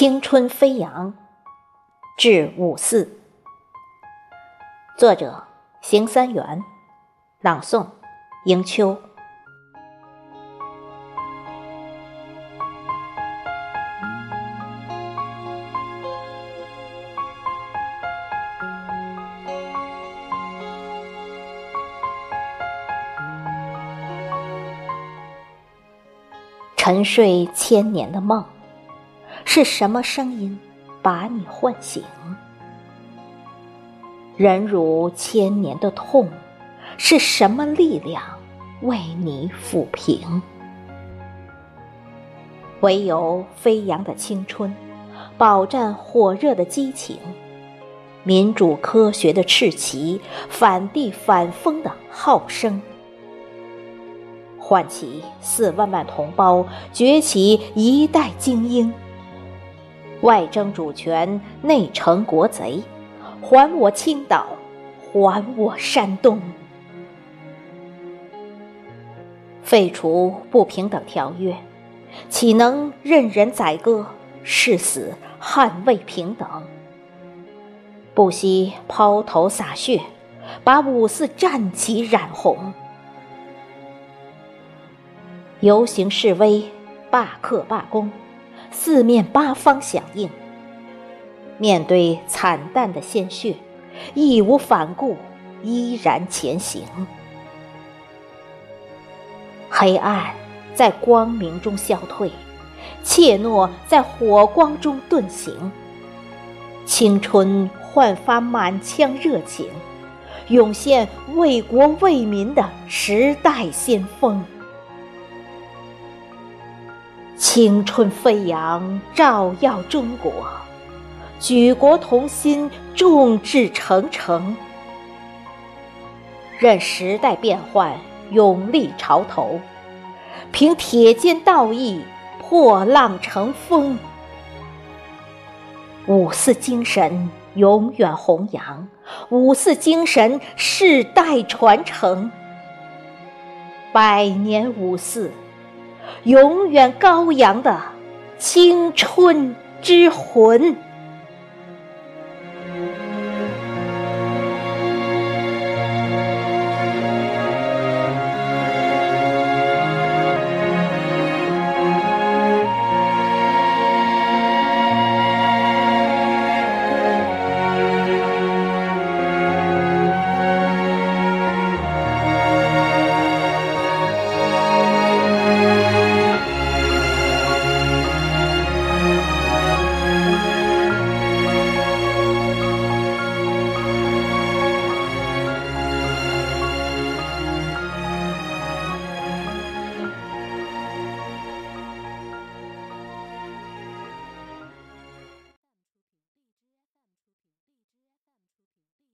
青春飞扬，致五四。作者：邢三元，朗诵：迎秋。沉睡千年的梦。是什么声音把你唤醒？忍辱千年的痛，是什么力量为你抚平？唯有飞扬的青春，饱蘸火热的激情，民主科学的赤旗，反帝反封的号声，唤起四万万同胞，崛起一代精英。外争主权，内惩国贼，还我青岛，还我山东！废除不平等条约，岂能任人宰割？誓死捍卫平等，不惜抛头洒血，把五四战旗染红。游行示威，罢课罢工。四面八方响应，面对惨淡的鲜血，义无反顾，依然前行。黑暗在光明中消退，怯懦在火光中遁形。青春焕发满腔热情，涌现为国为民的时代先锋。青春飞扬，照耀中国；举国同心，众志成城。任时代变幻，勇立潮头；凭铁肩道义，破浪乘风。五四精神永远弘扬，五四精神世代传承，百年五四。永远高扬的青春之魂。